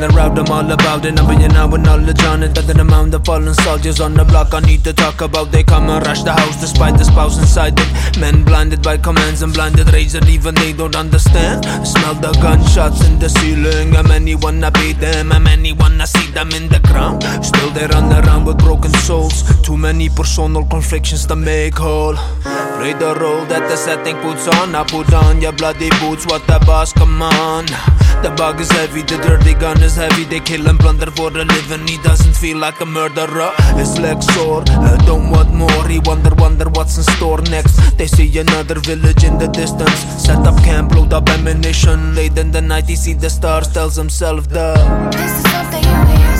them all about it. I'm bringing out with knowledge on it. Better amount of fallen soldiers on the block. I need to talk about. They come and rush the house despite the spouse inside it. Men blinded by commands and blinded rage, and even they don't understand. Smell the gunshots in the ceiling. And many wanna beat them, and many wanna see them in the ground. Still they run with broken souls. Too many personal conflicts that make whole. Play the role that the setting puts on. I put on your bloody boots. What the boss, come on. The bug is heavy, the dirty gun is heavy. They kill and plunder for a living. He doesn't feel like a murderer. His legs sore, I don't want more. He wonder, wonder what's in store next. They see another village in the distance. Set up camp, load up ammunition. Late in the night, he see the stars, tells himself, duh. This is something you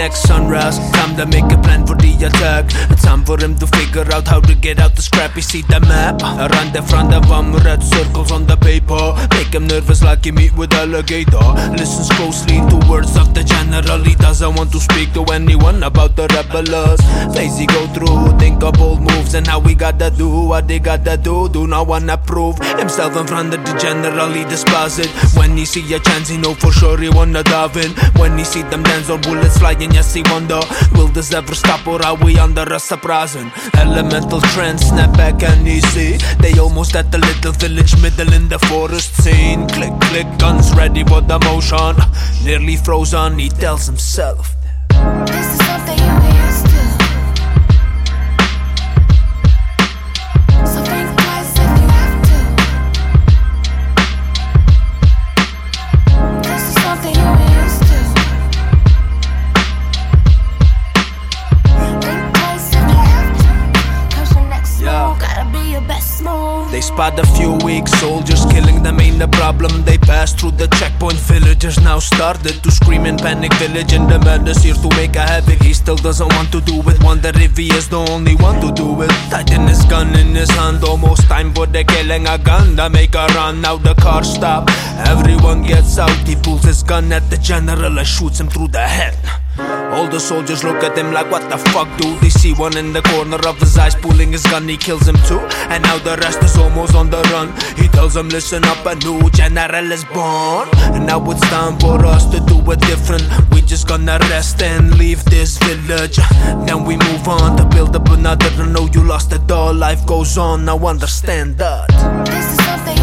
Next sunrise, time to make a plan for the attack. Time for him to figure out how to get out the scrap. He see the map, around the front of him, red circles on the paper. Make him nervous like he meet with alligator. Listens closely to words of the general. Speak to anyone about the rebels. Lazy go through, think of bold moves and how we gotta do what they gotta do. Do not wanna prove himself in front of the general. He. When he see a chance, he know for sure he wanna dive in. When he see them dance or bullets flying, yes he wonder Will this ever stop or are we under a surprising Elemental trend, snap back and easy They almost at the little village middle in the forest scene Click click, guns ready for the motion Nearly frozen, he tells himself They a few weak soldiers, killing them ain't the problem. They pass through the checkpoint, villagers now started to scream in panic. Village and the madness here to make a havoc. He still doesn't want to do it. Wonder if he is the only one to do it. Tighten his gun in his hand, almost time for the killing. A gun to make a run. Now the car stop. Everyone gets out. He pulls his gun at the general and shoots him through the head. All the soldiers look at him like, what the fuck, dude? They see one in the corner of his eyes pulling his gun, he kills him too. And now the rest is almost on the run. He tells them, listen up, a new general is born. And now it's time for us to do it different. We just gonna rest and leave this village. Then we move on to build up another. I know you lost it all, life goes on, now understand that. This is something